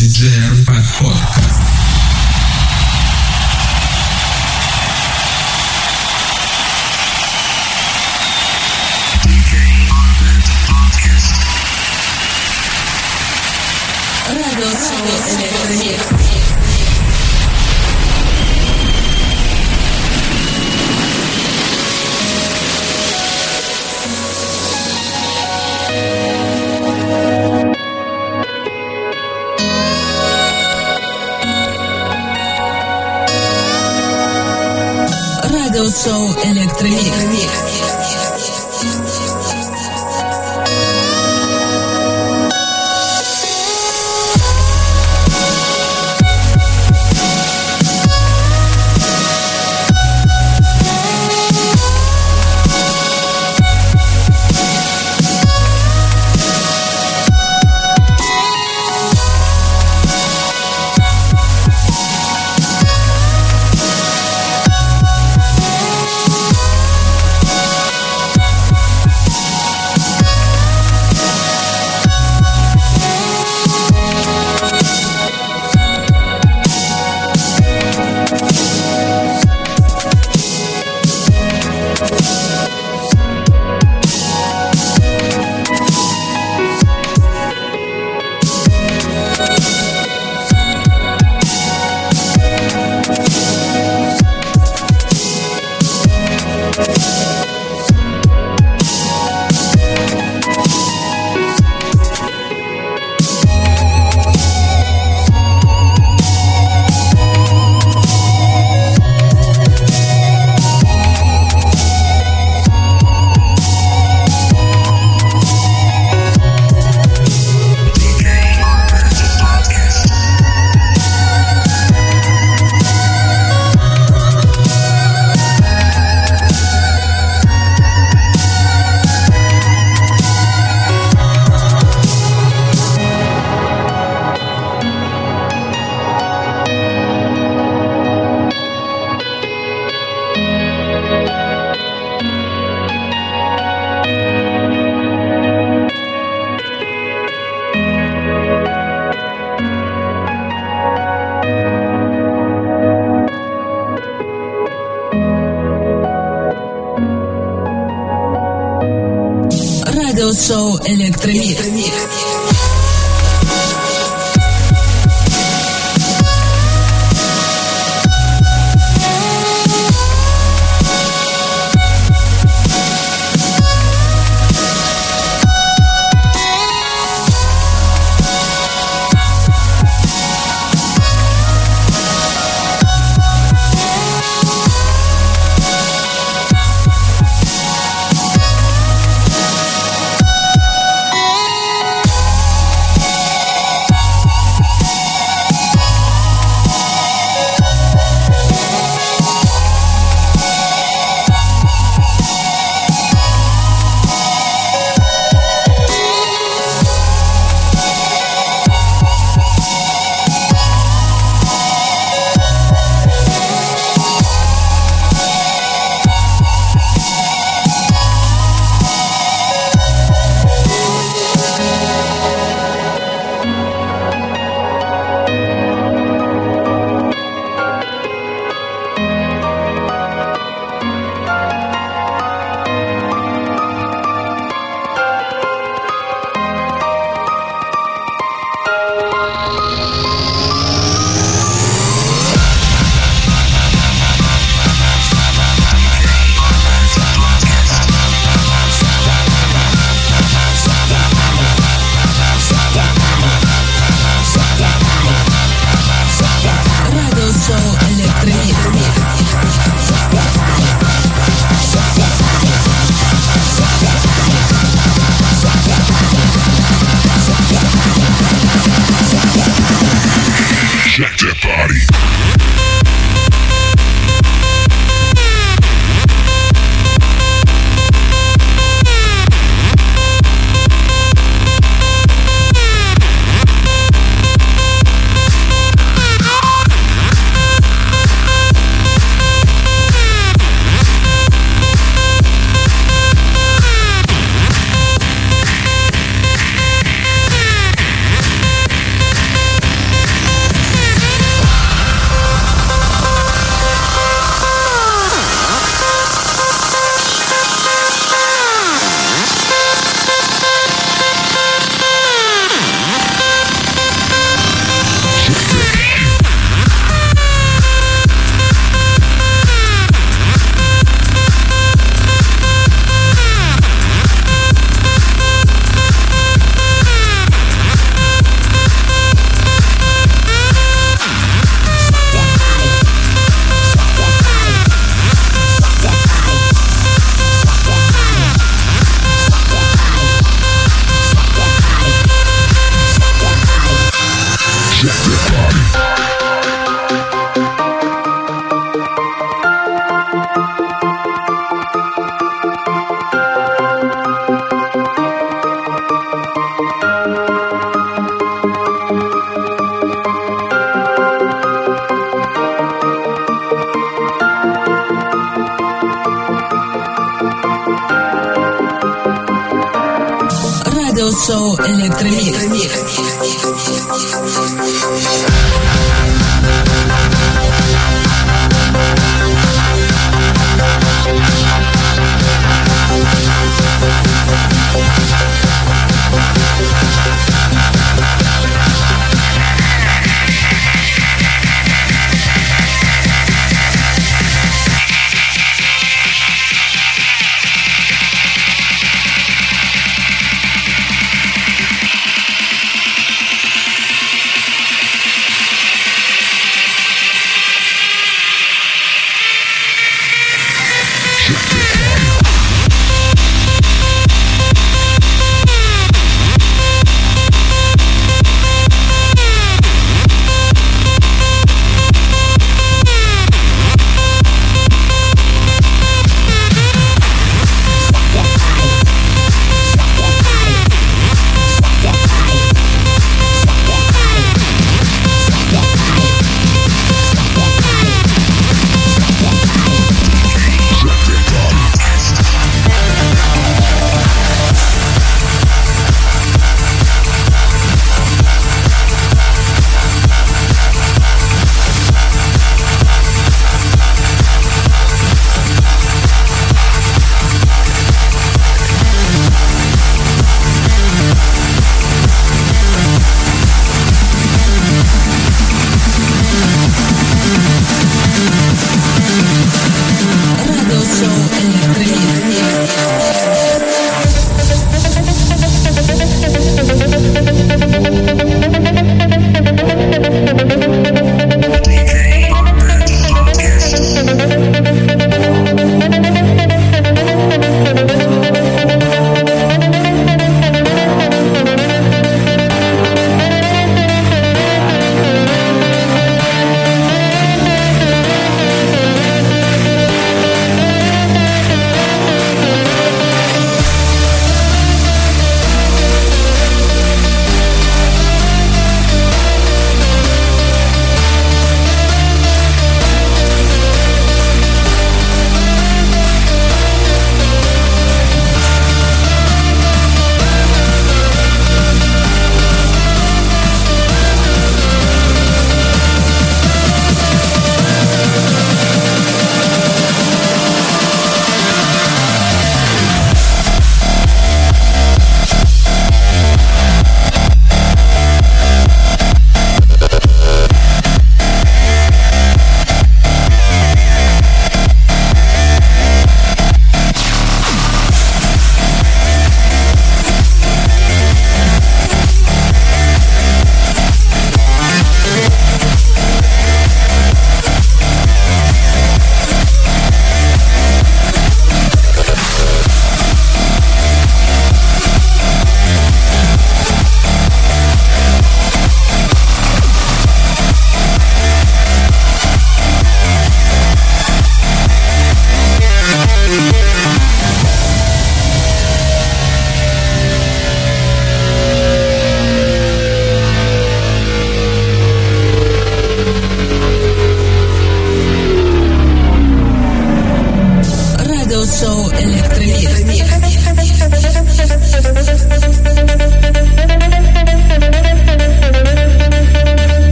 DJ Pat Remix.